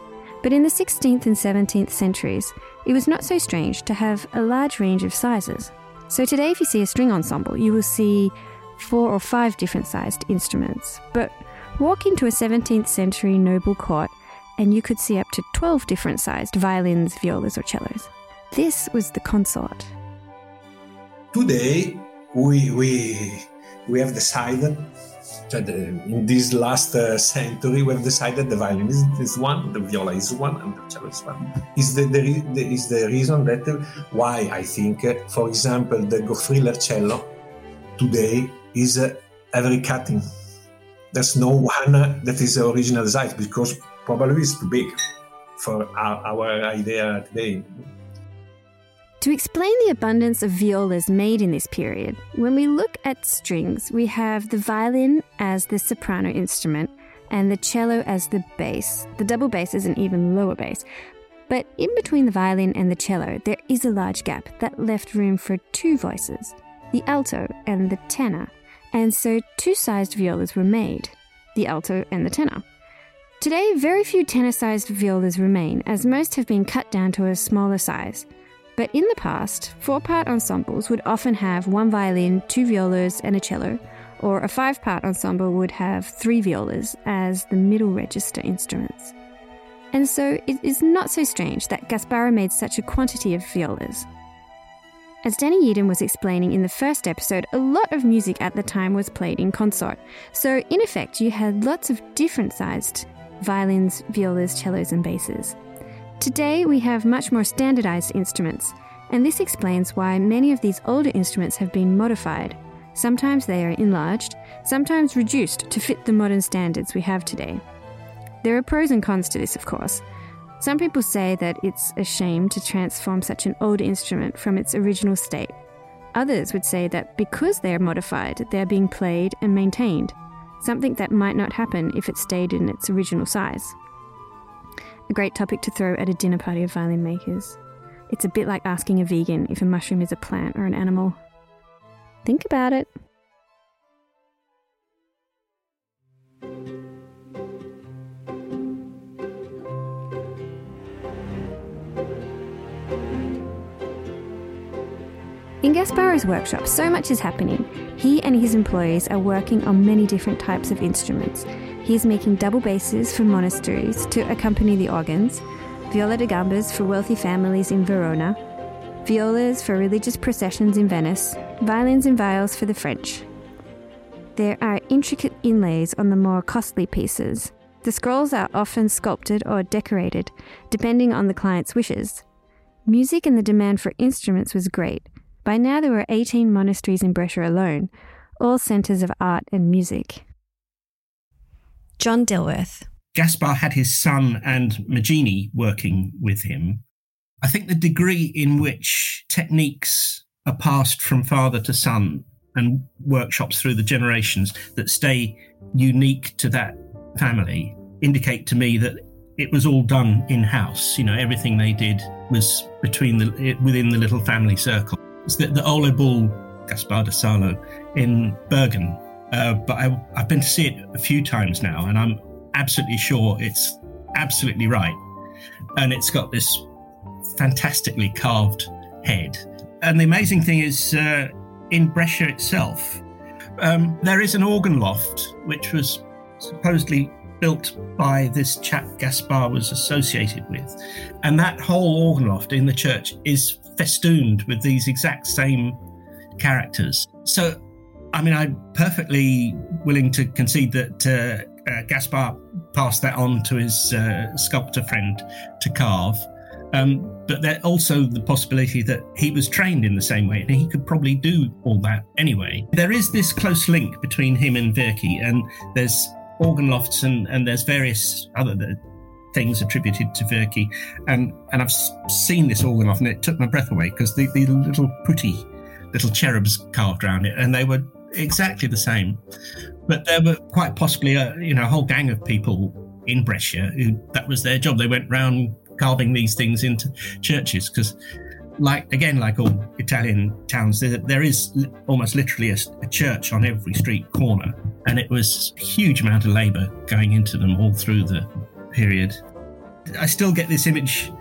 But in the 16th and 17th centuries, it was not so strange to have a large range of sizes. So today, if you see a string ensemble, you will see four or five different sized instruments. But walk into a 17th century noble court and you could see up to 12 different sized violins, violas, or cellos. This was the consort. Today, we, we we have decided that in this last uh, century we have decided the violin is, is, one, the viola is one, and the cello is one. Is the, the, the is the reason that uh, why I think, uh, for example, the Goffriller cello today is uh, every cutting. There's no one that is the original size because probably it's too big for our, our idea today. To explain the abundance of violas made in this period, when we look at strings, we have the violin as the soprano instrument and the cello as the bass. The double bass is an even lower bass. But in between the violin and the cello, there is a large gap that left room for two voices the alto and the tenor. and so two sized violas were made the alto and the tenor. Today, very few tenor sized violas remain, as most have been cut down to a smaller size. But in the past, four part ensembles would often have one violin, two violas, and a cello, or a five part ensemble would have three violas as the middle register instruments. And so it is not so strange that Gasparo made such a quantity of violas. As Danny Yeadon was explaining in the first episode, a lot of music at the time was played in consort. So, in effect, you had lots of different sized violins, violas, cellos, and basses. Today, we have much more standardized instruments, and this explains why many of these older instruments have been modified. Sometimes they are enlarged, sometimes reduced to fit the modern standards we have today. There are pros and cons to this, of course. Some people say that it's a shame to transform such an old instrument from its original state. Others would say that because they are modified, they are being played and maintained, something that might not happen if it stayed in its original size. A great topic to throw at a dinner party of violin makers. It's a bit like asking a vegan if a mushroom is a plant or an animal. Think about it. In Gasparo's workshop, so much is happening. He and his employees are working on many different types of instruments. He is making double basses for monasteries to accompany the organs, viola da gambas for wealthy families in Verona, violas for religious processions in Venice, violins and viols for the French. There are intricate inlays on the more costly pieces. The scrolls are often sculpted or decorated, depending on the client's wishes. Music and the demand for instruments was great. By now, there were 18 monasteries in Brescia alone, all centres of art and music. John Dilworth. Gaspar had his son and Maggini working with him. I think the degree in which techniques are passed from father to son and workshops through the generations that stay unique to that family indicate to me that it was all done in house. You know, everything they did was between the within the little family circle. It's the, the Ole Bull Gaspar da Salo in Bergen. Uh, but I, I've been to see it a few times now, and I'm absolutely sure it's absolutely right. And it's got this fantastically carved head. And the amazing thing is, uh, in Brescia itself, um, there is an organ loft which was supposedly built by this chap Gaspar was associated with. And that whole organ loft in the church is festooned with these exact same characters. So, I mean, I'm perfectly willing to concede that uh, uh, Gaspar passed that on to his uh, sculptor friend to carve. Um, but there's also the possibility that he was trained in the same way and he could probably do all that anyway. There is this close link between him and Virchi, and there's organ lofts and, and there's various other things attributed to Virchi. And and I've seen this organ loft and it took my breath away because the, the little putty little cherubs carved around it and they were exactly the same. But there were quite possibly a you know a whole gang of people in Brescia who that was their job. They went round carving these things into churches because like again like all italian towns there, there is almost literally a, a, church on every street corner and it was a huge amount of labor going into them all through the period i still get this image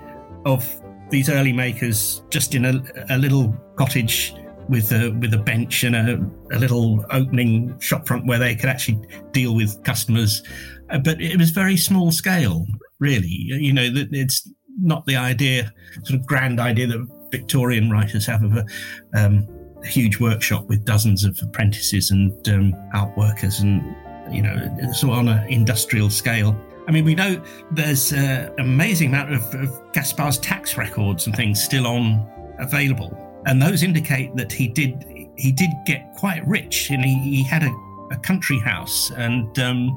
of these early makers just in a, a little cottage with a with a bench and a, a little opening shop front where they could actually deal with customers uh, but it was very small scale really. You know, that it's not the idea, sort of grand idea that Victorian writers have of a, um, a huge workshop with dozens of apprentices and um, outworkers and, you know, of on an industrial scale. I mean, we know there's an amazing amount of, of Gaspar's tax records and things still on available, and those indicate that he did he did get quite rich, and he, he had a, a country house and um,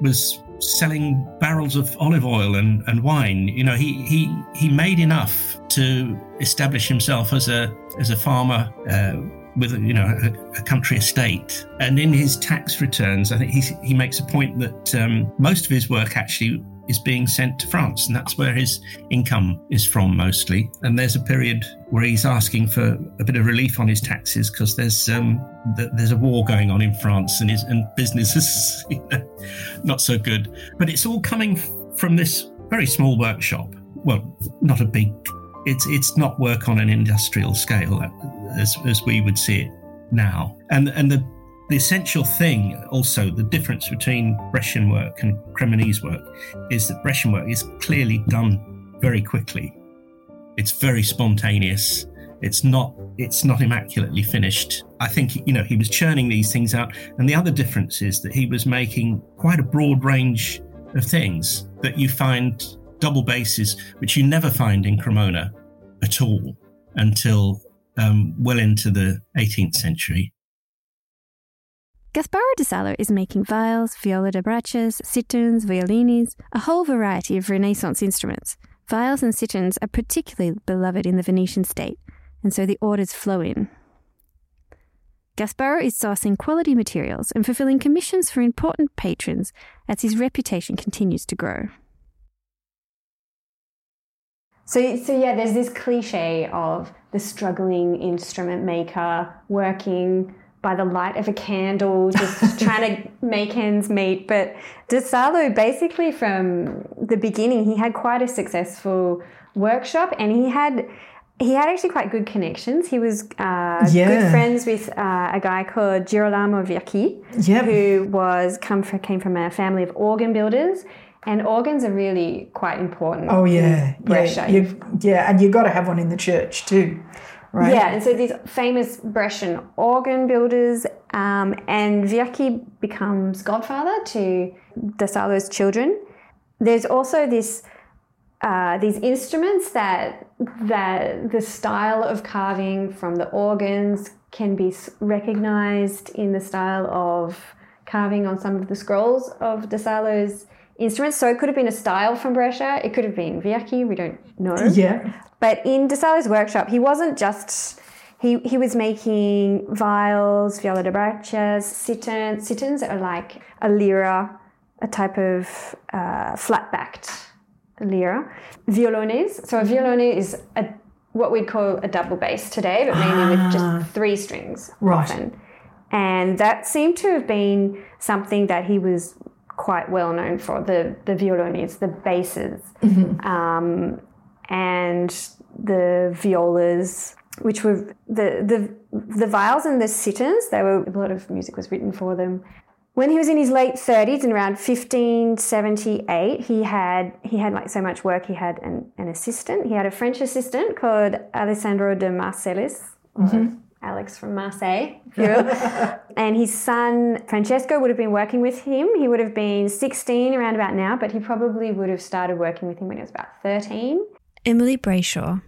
was selling barrels of olive oil and, and wine. You know, he, he he made enough to establish himself as a as a farmer uh, with you know a, a, country estate. And in his tax returns, I think he he makes a point that um, most of his work actually is being sent to France, and that's where his income is from mostly. And there's a period where he's asking for a bit of relief on his taxes because there's um, there's a war going on in France, and his and business is not so good. But it's all coming from this very small workshop. Well, not a big. It's it's not work on an industrial scale as as we would see it now. And and the the essential thing, also, the difference between Brescian work and Cremonese work is that Brescian work is clearly done very quickly. It's very spontaneous. It's not it's not immaculately finished. I think you know he was churning these things out, and the other difference is that he was making quite a broad range of things that you find double basses, which you never find in Cremona at all until um, well into the 18th century. Gasparo de Salo is making viols, viola da braces, citterns, violines, a whole variety of Renaissance instruments. Viols and citterns are particularly beloved in the Venetian state, and so the orders flow in. Gasparo is sourcing quality materials and fulfilling commissions for important patrons as his reputation continues to grow. So, so yeah, there's this cliche of the struggling instrument maker working by the light of a candle, just trying to make ends meet. But De Salo, basically from the beginning, he had quite a successful workshop, and he had he had actually quite good connections. He was uh, Yeah. good friends with uh, a guy called Girolamo Virchi, Yep. who was come from, came from a family of organ builders. And organs are really quite important. Oh yeah, yeah, yeah, and you've got to have one in the church too, right? Yeah, and so these famous Brescian organ builders, um, and Virchi becomes godfather to De Salo's children. There's also this uh, these instruments that that the style of carving from the organs can be recognized in the style of carving on some of the scrolls of De Salo's instruments. So it could have been a style from Brescia. It could have been Virchi. We don't know. yeah, But in De Salo's workshop, he wasn't just he he was making viols, viola da braces, citterns. Citterns are like a lira, a type of uh, flat-backed lira. Violones. So a violone is a what we'd call a double bass today, but mainly with just three strings Right. often. And that seemed to have been something that he was quite well known for the the violones, the basses, um, and the violas, which were the the the viols and the citterns. They were a lot of music was written for them. When he was in his late 30s, in around 1578, he had he had like so much work. He had an, an assistant. He had a French assistant called Alessandro de Marcellis, or Alex from Marseille, if and his son Francesco would have been working with him. He would have been 16 around about now, but he probably would have started working with him when he was about 13. Emily Brayshaw.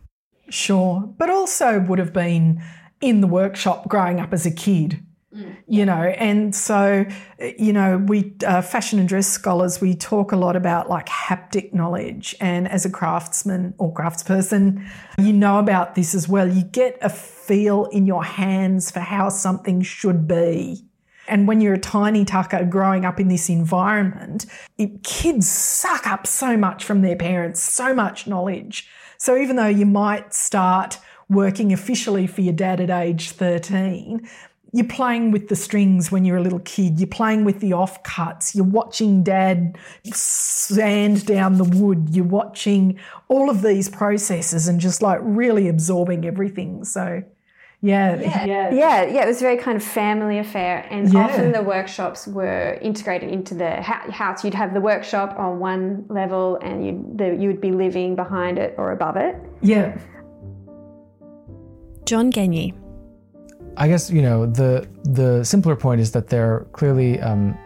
sure, but also would have been in the workshop growing up as a kid. You know, and so you know, we uh, fashion and dress scholars we talk a lot about like haptic knowledge, and as a craftsman or craftsperson, you know about this as well. You get a feel in your hands for how something should be. And when you're a tiny tucker growing up in this environment, it, kids suck up so much from their parents, so much knowledge. So even though you might start working officially for your dad at age 13, you're playing with the strings when you're a little kid. You're playing with the offcuts. You're watching dad sand down the wood. You're watching all of these processes and just like really absorbing everything. So, yeah, yeah, Yeah, yeah, it was a very kind of family affair, and Yeah. often the workshops were integrated into the house. You'd have the workshop on one level, and you'd the, you would be living behind it or above it. yeah. John Gagne. I guess you know the the simpler point is that they're clearly um,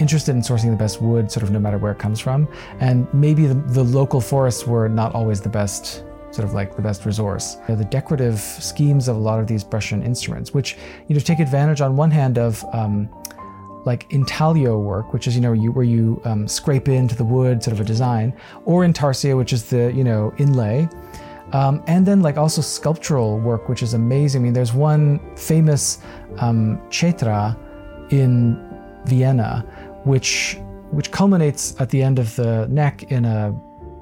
interested in sourcing the best wood, sort of no matter where it comes from, and maybe the, the local forests were not always the best, sort of like the best resource. You know, the decorative schemes of a lot of these Brescian instruments, which you know take advantage on one hand of. Um, like intaglio work, which is you know you, where you um, scrape into the wood, sort of a design, or intarsia, which is the you know inlay, um, and then like also sculptural work, which is amazing. I mean, there's one famous um, cetra in Vienna, which which culminates at the end of the neck in a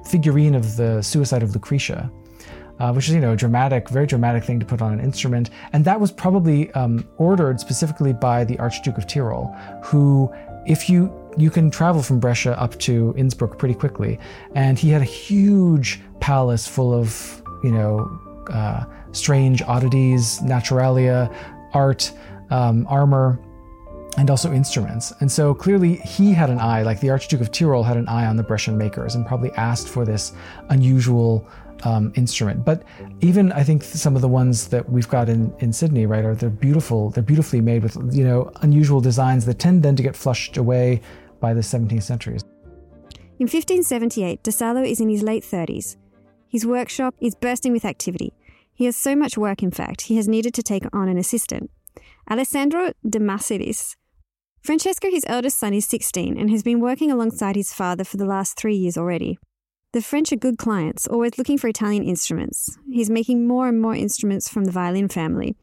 figurine of the suicide of Lucretia. Uh, which is, you know, a dramatic, very dramatic thing to put on an instrument. And that was probably um, ordered specifically by the Archduke of Tyrol, who, if you you can travel from Brescia up to Innsbruck pretty quickly, and he had a huge palace full of, you know, uh, strange oddities, naturalia, art, um, armor, and also instruments. And so clearly he had an eye, like the Archduke of Tyrol had an eye on the Brescian makers and probably asked for this unusual um, instrument. But even I think some of the ones that we've got in, in Sydney, right, are they're beautiful. They're beautifully made with you know unusual designs that tend then to get flushed away by the 17th century. In 1578, De Salo is in his late 30s. His workshop is bursting with activity. He has so much work, in fact, he has needed to take on an assistant. Alessandro de Maceris. Francesco, his eldest son, is 16 and has been working alongside his father for the last three years already. The French are good clients, always looking for Italian instruments. He's making more and more instruments from the violin family.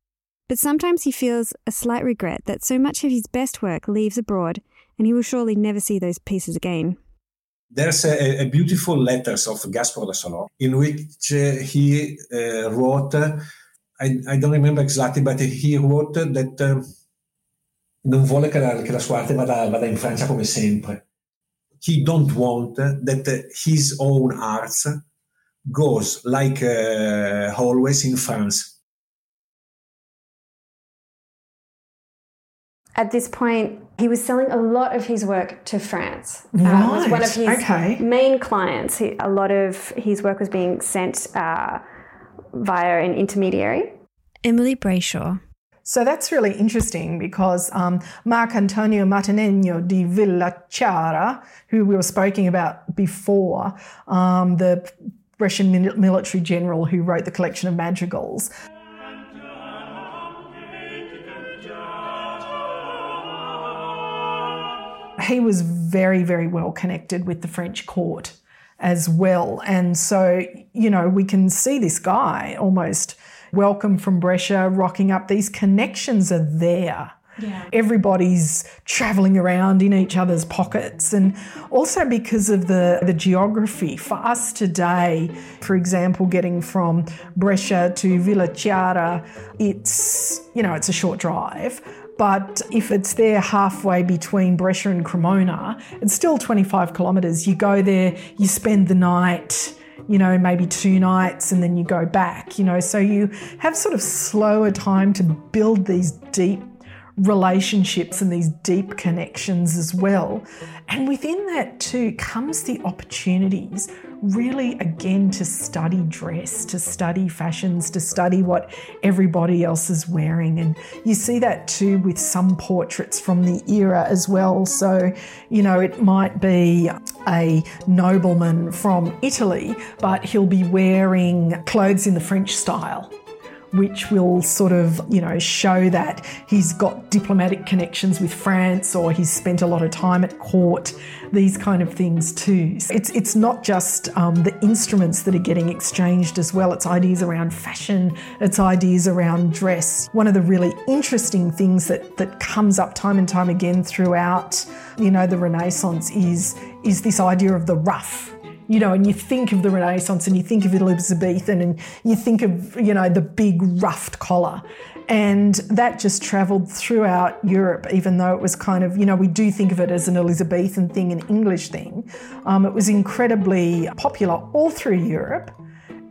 But sometimes he feels a slight regret that so much of his best work leaves abroad and he will surely never see those pieces again. There's a, a beautiful letters of Gaspar de Salon in which uh, he uh, wrote, uh, I, I, don't remember exactly, but he wrote that uh, non vuole che la, che la sua arte vada, vada, in Francia come sempre. He don't want that his own arts goes like uh, always in France. at this point, he was selling a lot of his work to France. Right. Uh, was one of his okay. main clients. He, a lot of his work was being sent uh, via an intermediary. Emily Brayshaw. So that's really interesting because um, Marc Antonio Martinengo di Villachiara, who we were speaking about before, um, the Brescian military general who wrote the collection of madrigals, he was very, very well connected with the French court as well. And so, you know, we can see this guy almost welcome from Brescia, rocking up. These connections are there. Yeah. Everybody's traveling around in each other's pockets. And also because of the, the geography. For us today, for example, getting from Brescia to Villa Chiara, it's, you know, it's a short drive. But if it's there halfway between Brescia and Cremona, it's still 25 kilometres. You go there, you spend the night, you know, maybe two nights, and then you go back, you know. So you have sort of slower time to build these deep relationships and these deep connections as well. And within that, too, comes the opportunities really again to study dress, to study fashions, to study what everybody else is wearing. And you see that too with some portraits from the era as well. So, you know, it might be a nobleman from Italy, but he'll be wearing clothes in the French style which will sort of, you know, show that he's got diplomatic connections with France or he's spent a lot of time at court, these kind of things too. It's, it's not just um, the instruments that are getting exchanged as well, it's ideas around fashion, it's ideas around dress. One of the really interesting things that, that comes up time and time again throughout, you know, the Renaissance is, is this idea of the ruff you know, and you think of the Renaissance and you think of Elizabethan and you think of, you know, the big ruffed collar. And that just travelled throughout Europe, even though it was kind of, you know, we do think of it as an Elizabethan thing, an English thing. Um, it was incredibly popular all through Europe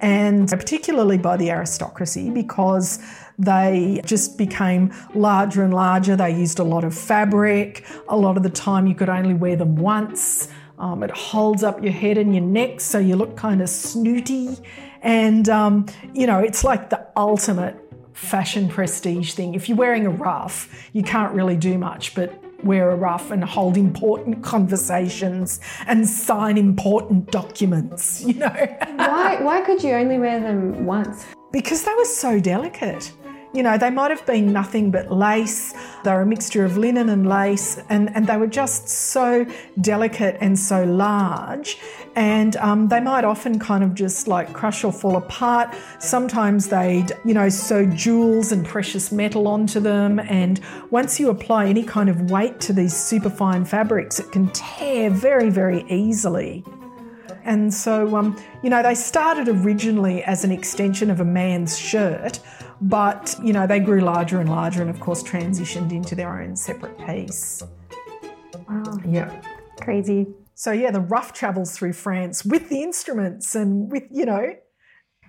and particularly by the aristocracy because they just became larger and larger. They used a lot of fabric. A lot of the time, you could only wear them once. Um, it holds up your head and your neck so you look kind of snooty. And, um, you know, it's like the ultimate fashion prestige thing. If you're wearing a ruff, you can't really do much but wear a ruff and hold important conversations and sign important documents, you know. why, why could you only wear them once? Because they were so delicate. You know, they might have been nothing but lace They were a mixture of linen and lace, and, and they were just so delicate and so large. And um, they might often kind of just like crush or fall apart. Sometimes they'd, you know, sew jewels and precious metal onto them. And once you apply any kind of weight to these superfine fabrics, it can tear very, very easily. And so, um, you know, they started originally as an extension of a man's shirt, but, you know, they grew larger and larger and, of course, transitioned into their own separate piece. Wow. Yeah. Crazy. So, yeah, the rough travels through France with the instruments and with, you know,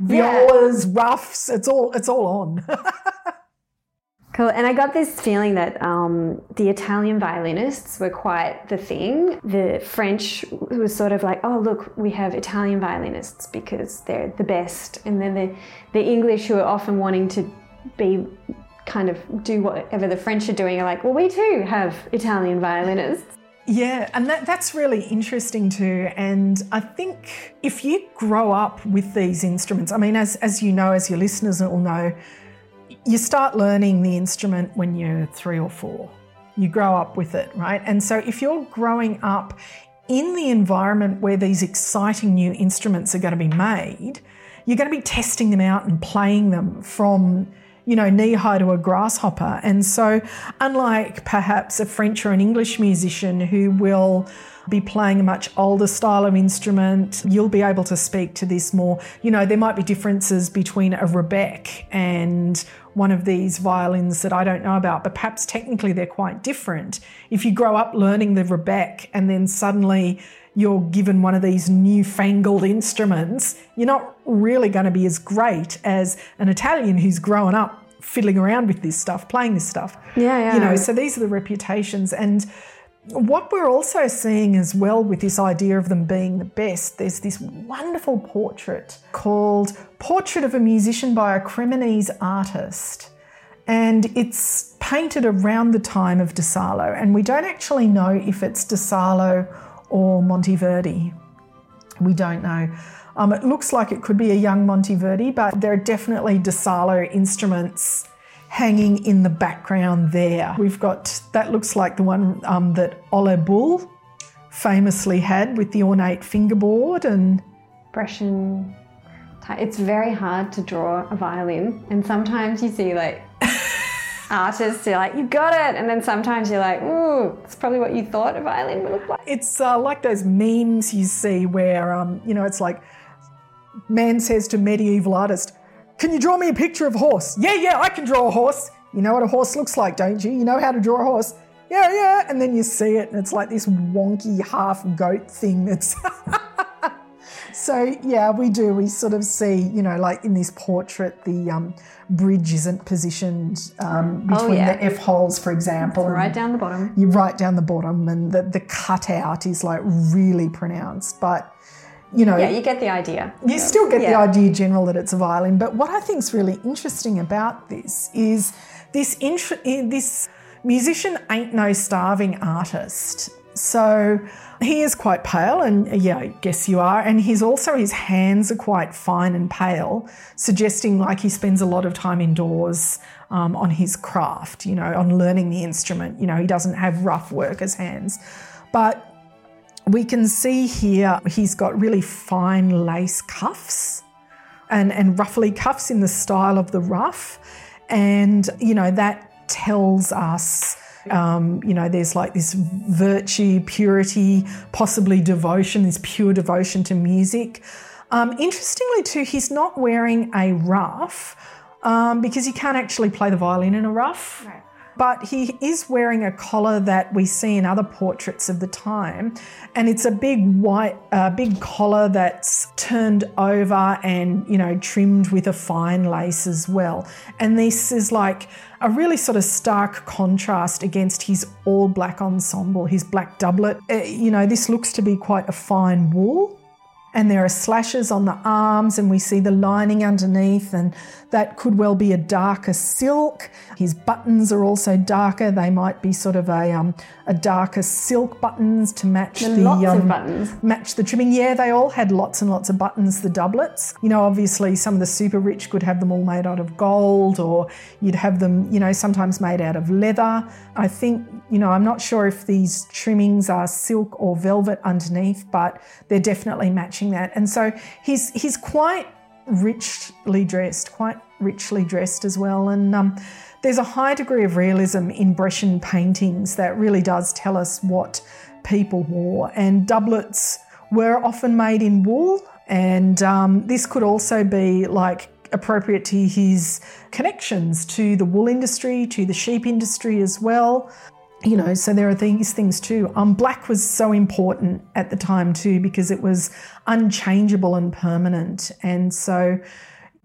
Yeah. violas, ruffs, it's all, it's all on. Cool. And I got this feeling that um, the Italian violinists were quite the thing. The French was sort of like, oh, look, we have Italian violinists because they're the best. And then the, the English, who are often wanting to be kind of do whatever the French are doing, are like, well, we too have Italian violinists. Yeah, and that, that's really interesting too. And I think if you grow up with these instruments, I mean, as, as you know, as your listeners will know, you start learning the instrument when you're three or four. You grow up with it, right? And so if you're growing up in the environment where these exciting new instruments are going to be made, you're going to be testing them out and playing them from you know, knee high to a grasshopper. And so, unlike perhaps a French or an English musician who will be playing a much older style of instrument, you'll be able to speak to this more. You know, there might be differences between a Rebec and one of these violins that I don't know about, but perhaps technically they're quite different. If you grow up learning the Rebec and then suddenly you're given one of these newfangled instruments, you're not really going to be as great as an Italian who's grown up fiddling around with this stuff, playing this stuff. Yeah, yeah. You know, so these are the reputations. And what we're also seeing as well with this idea of them being the best, there's this wonderful portrait called Portrait of a Musician by a Cremonese Artist. And it's painted around the time of De Salo. And we don't actually know if it's De Salo or Monteverdi. We don't know. Um, it looks like it could be a young Monteverdi, but there are definitely De Salo instruments hanging in the background there. We've got that looks like the one um, that Ole Bull famously had with the ornate fingerboard and Brescian. It's very hard to draw a violin, and sometimes you see like artists, you're like, you got it, and then sometimes you're like, ooh, it's probably what you thought a violin would look like. it's uh, like those memes you see where um, you know it's like man says to medieval artist, "Can you draw me a picture of a horse?" Yeah, yeah, I can draw a horse. You know what a horse looks like, don't you? You know how to draw a horse. Yeah, yeah, and then you see it, and it's like this wonky half goat thing. That's so yeah, we do. We sort of see, you know, like in this portrait, the um, bridge isn't positioned um, Oh, between yeah. the f holes, for example. Right down the bottom. you right down the bottom and the, the cutout is like really pronounced but you know Yeah, you get the idea. you still get the Yeah. idea general that it's a violin but what i think is really interesting about this is this eh, this musician ain't no starving artist so he is quite pale and uh, yeah i guess you are and he's also his hands are quite fine and pale suggesting like he spends a lot of time indoors um, on his craft you know on learning the instrument you know he doesn't have rough workers hands but we can see here he's got really fine lace cuffs and, and ruffly cuffs in the style of the ruff. And, you know, that tells us, um, you know, there's like this virtue, purity, possibly devotion, this pure devotion to music. Um, interestingly, too, he's not wearing a ruff um, because you can't actually play the violin in a ruff. But he is wearing a collar that we see in other portraits of the time, and it's a big white, uh, big collar that's turned over and you know trimmed with a fine lace as well. And this is like a really sort of stark contrast against his all black ensemble, his black doublet. Uh, you know, this looks to be quite a fine wool. And there are slashes on the arms, and we see the lining underneath, and that could well be a darker silk. His buttons are also darker; they might be sort of a um, a darker silk buttons to match And the um, match the trimming. Yeah, they all had lots and lots of buttons. The doublets, you know, obviously some of the super rich could have them all made out of gold, or you'd have them, you know, sometimes made out of leather. I think, you know, I'm not sure if these trimmings are silk or velvet underneath, but they're definitely matching that. And so he's he's quite richly dressed, quite richly dressed as well. And um, there's a high degree of realism in Brescian paintings that really does tell us what people wore. And doublets were often made in wool, and um, this could also be like appropriate to his connections to the wool industry, to the sheep industry as well you know, so there are these things too. Um, black was so important at the time too because it was unchangeable and permanent, and so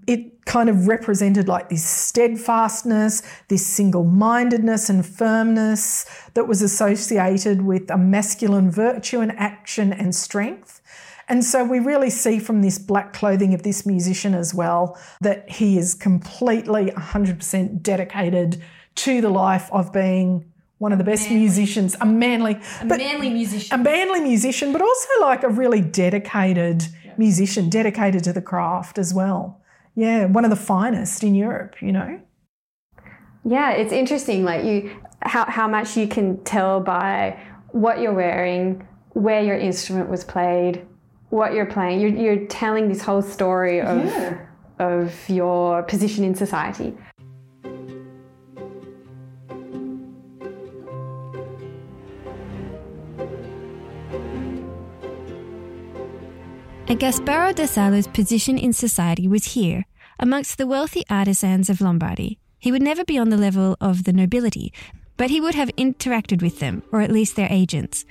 it kind of represented like this steadfastness, this single-mindedness and firmness that was associated with a masculine virtue and action and strength. And so we really see from this black clothing of this musician as well that he is completely 100% dedicated to the life of being one of the best musicians, a manly, a manly musician. a manly musician, but also like a really dedicated musician, dedicated to the craft as well. Yeah, one of the finest in Europe, you know. Yeah, it's interesting, like you, how how much you can tell by what you're wearing, where your instrument was played, what you're playing. You're you're telling this whole story of of your position in society. And Gasparo da Salo's position in society was here, amongst the wealthy artisans of Lombardy. He would never be on the level of the nobility, but he would have interacted with them, or at least their agents.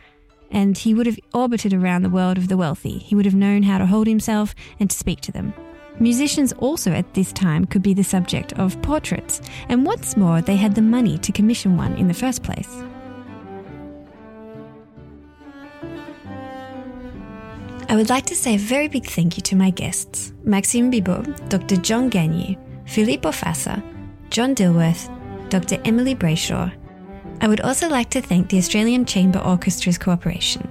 And he would have orbited around the world of the wealthy. He would have known how to hold himself and to speak to them. Musicians also at this time could be the subject of portraits, and what's more, they had the money to commission one in the first place. I would like to say a very big thank you to my guests Maxime Bibeau, Dr. John Gagne, Filippo Fasser, John Dilworth, Dr. Emily Brayshaw. I would also like to thank the Australian Chamber Orchestra's cooperation.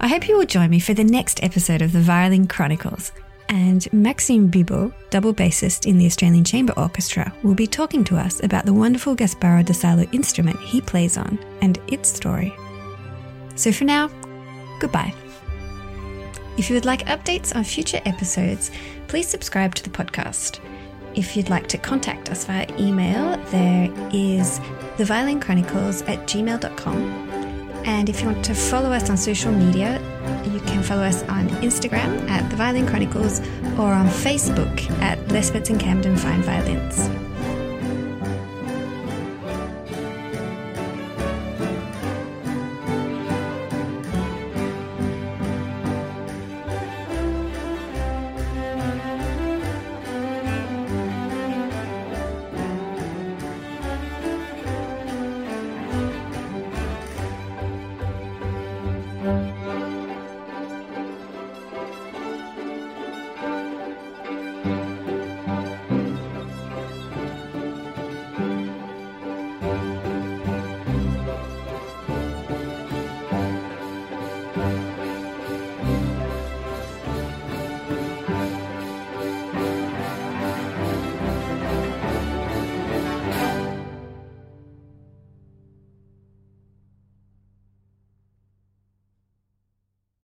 I hope you will join me for the next episode of the Violin Chronicles. And Maxime Bibeau, double bassist in the Australian Chamber Orchestra, will be talking to us about the wonderful Gasparo da Salo instrument he plays on and its story. So for now, goodbye. If you would like updates on future episodes, please subscribe to the podcast. If you'd like to contact us via email, there is theviolinchronicles at gmail.com. And if you want to follow us on social media, you can follow us on Instagram at The Violin Chronicles or on Facebook at Lespets and Camden Fine Violins.